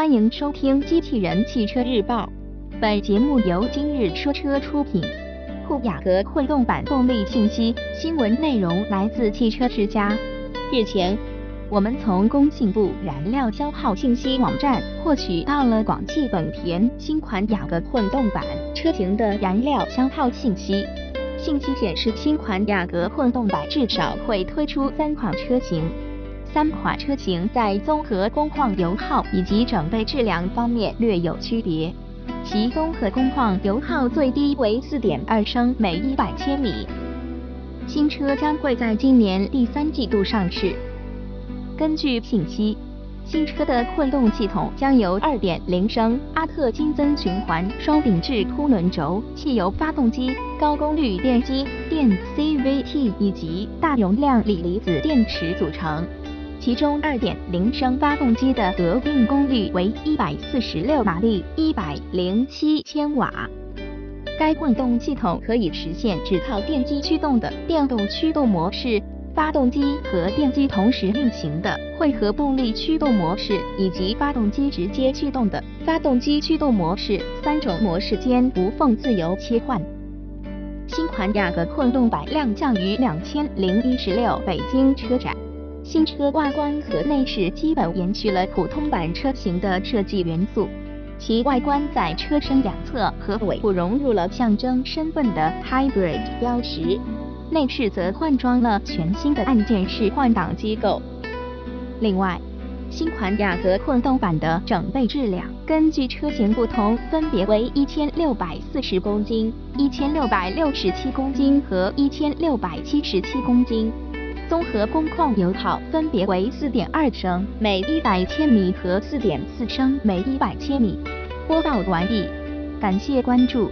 欢迎收听《机器人汽车日报》，本节目由今日说车出品。酷雅阁混动版动力信息新闻内容来自汽车之家。日前，我们从工信部燃料消耗信息网站获取到了广汽本田新款雅阁混动版车型的燃料消耗信息。信息显示，新款雅阁混动版至少会推出三款车型。三款车型在综合工况油耗以及整备质量方面略有区别，其综合工况油耗最低为四点二升每一百千米。新车将会在今年第三季度上市。根据信息，新车的混动系统将由二点零升阿特金森循环双顶置凸轮轴汽油发动机、高功率电机电 CVT 以及大容量锂离子电池组成。其中2.0升发动机的得定功率为146马力，107千瓦。该混动系统可以实现只靠电机驱动的电动驱动模式、发动机和电机同时运行的混合动力驱动模式，以及发动机直接驱动的发动机驱动模式三种模式间无缝自由切换。新款雅阁混动版亮相于两千零一十六北京车展。新车外观和内饰基本延续了普通版车型的设计元素，其外观在车身两侧和尾部融入了象征身份的 Hybrid 标识，内饰则换装了全新的按键式换挡机构。另外，新款雅阁混动版的整备质量根据车型不同，分别为一千六百四十公斤、一千六百六十七公斤和一千六百七十七公斤。综合工况油耗分别为四点二升每一百千米和四点四升每一百千米。播报完毕，感谢关注。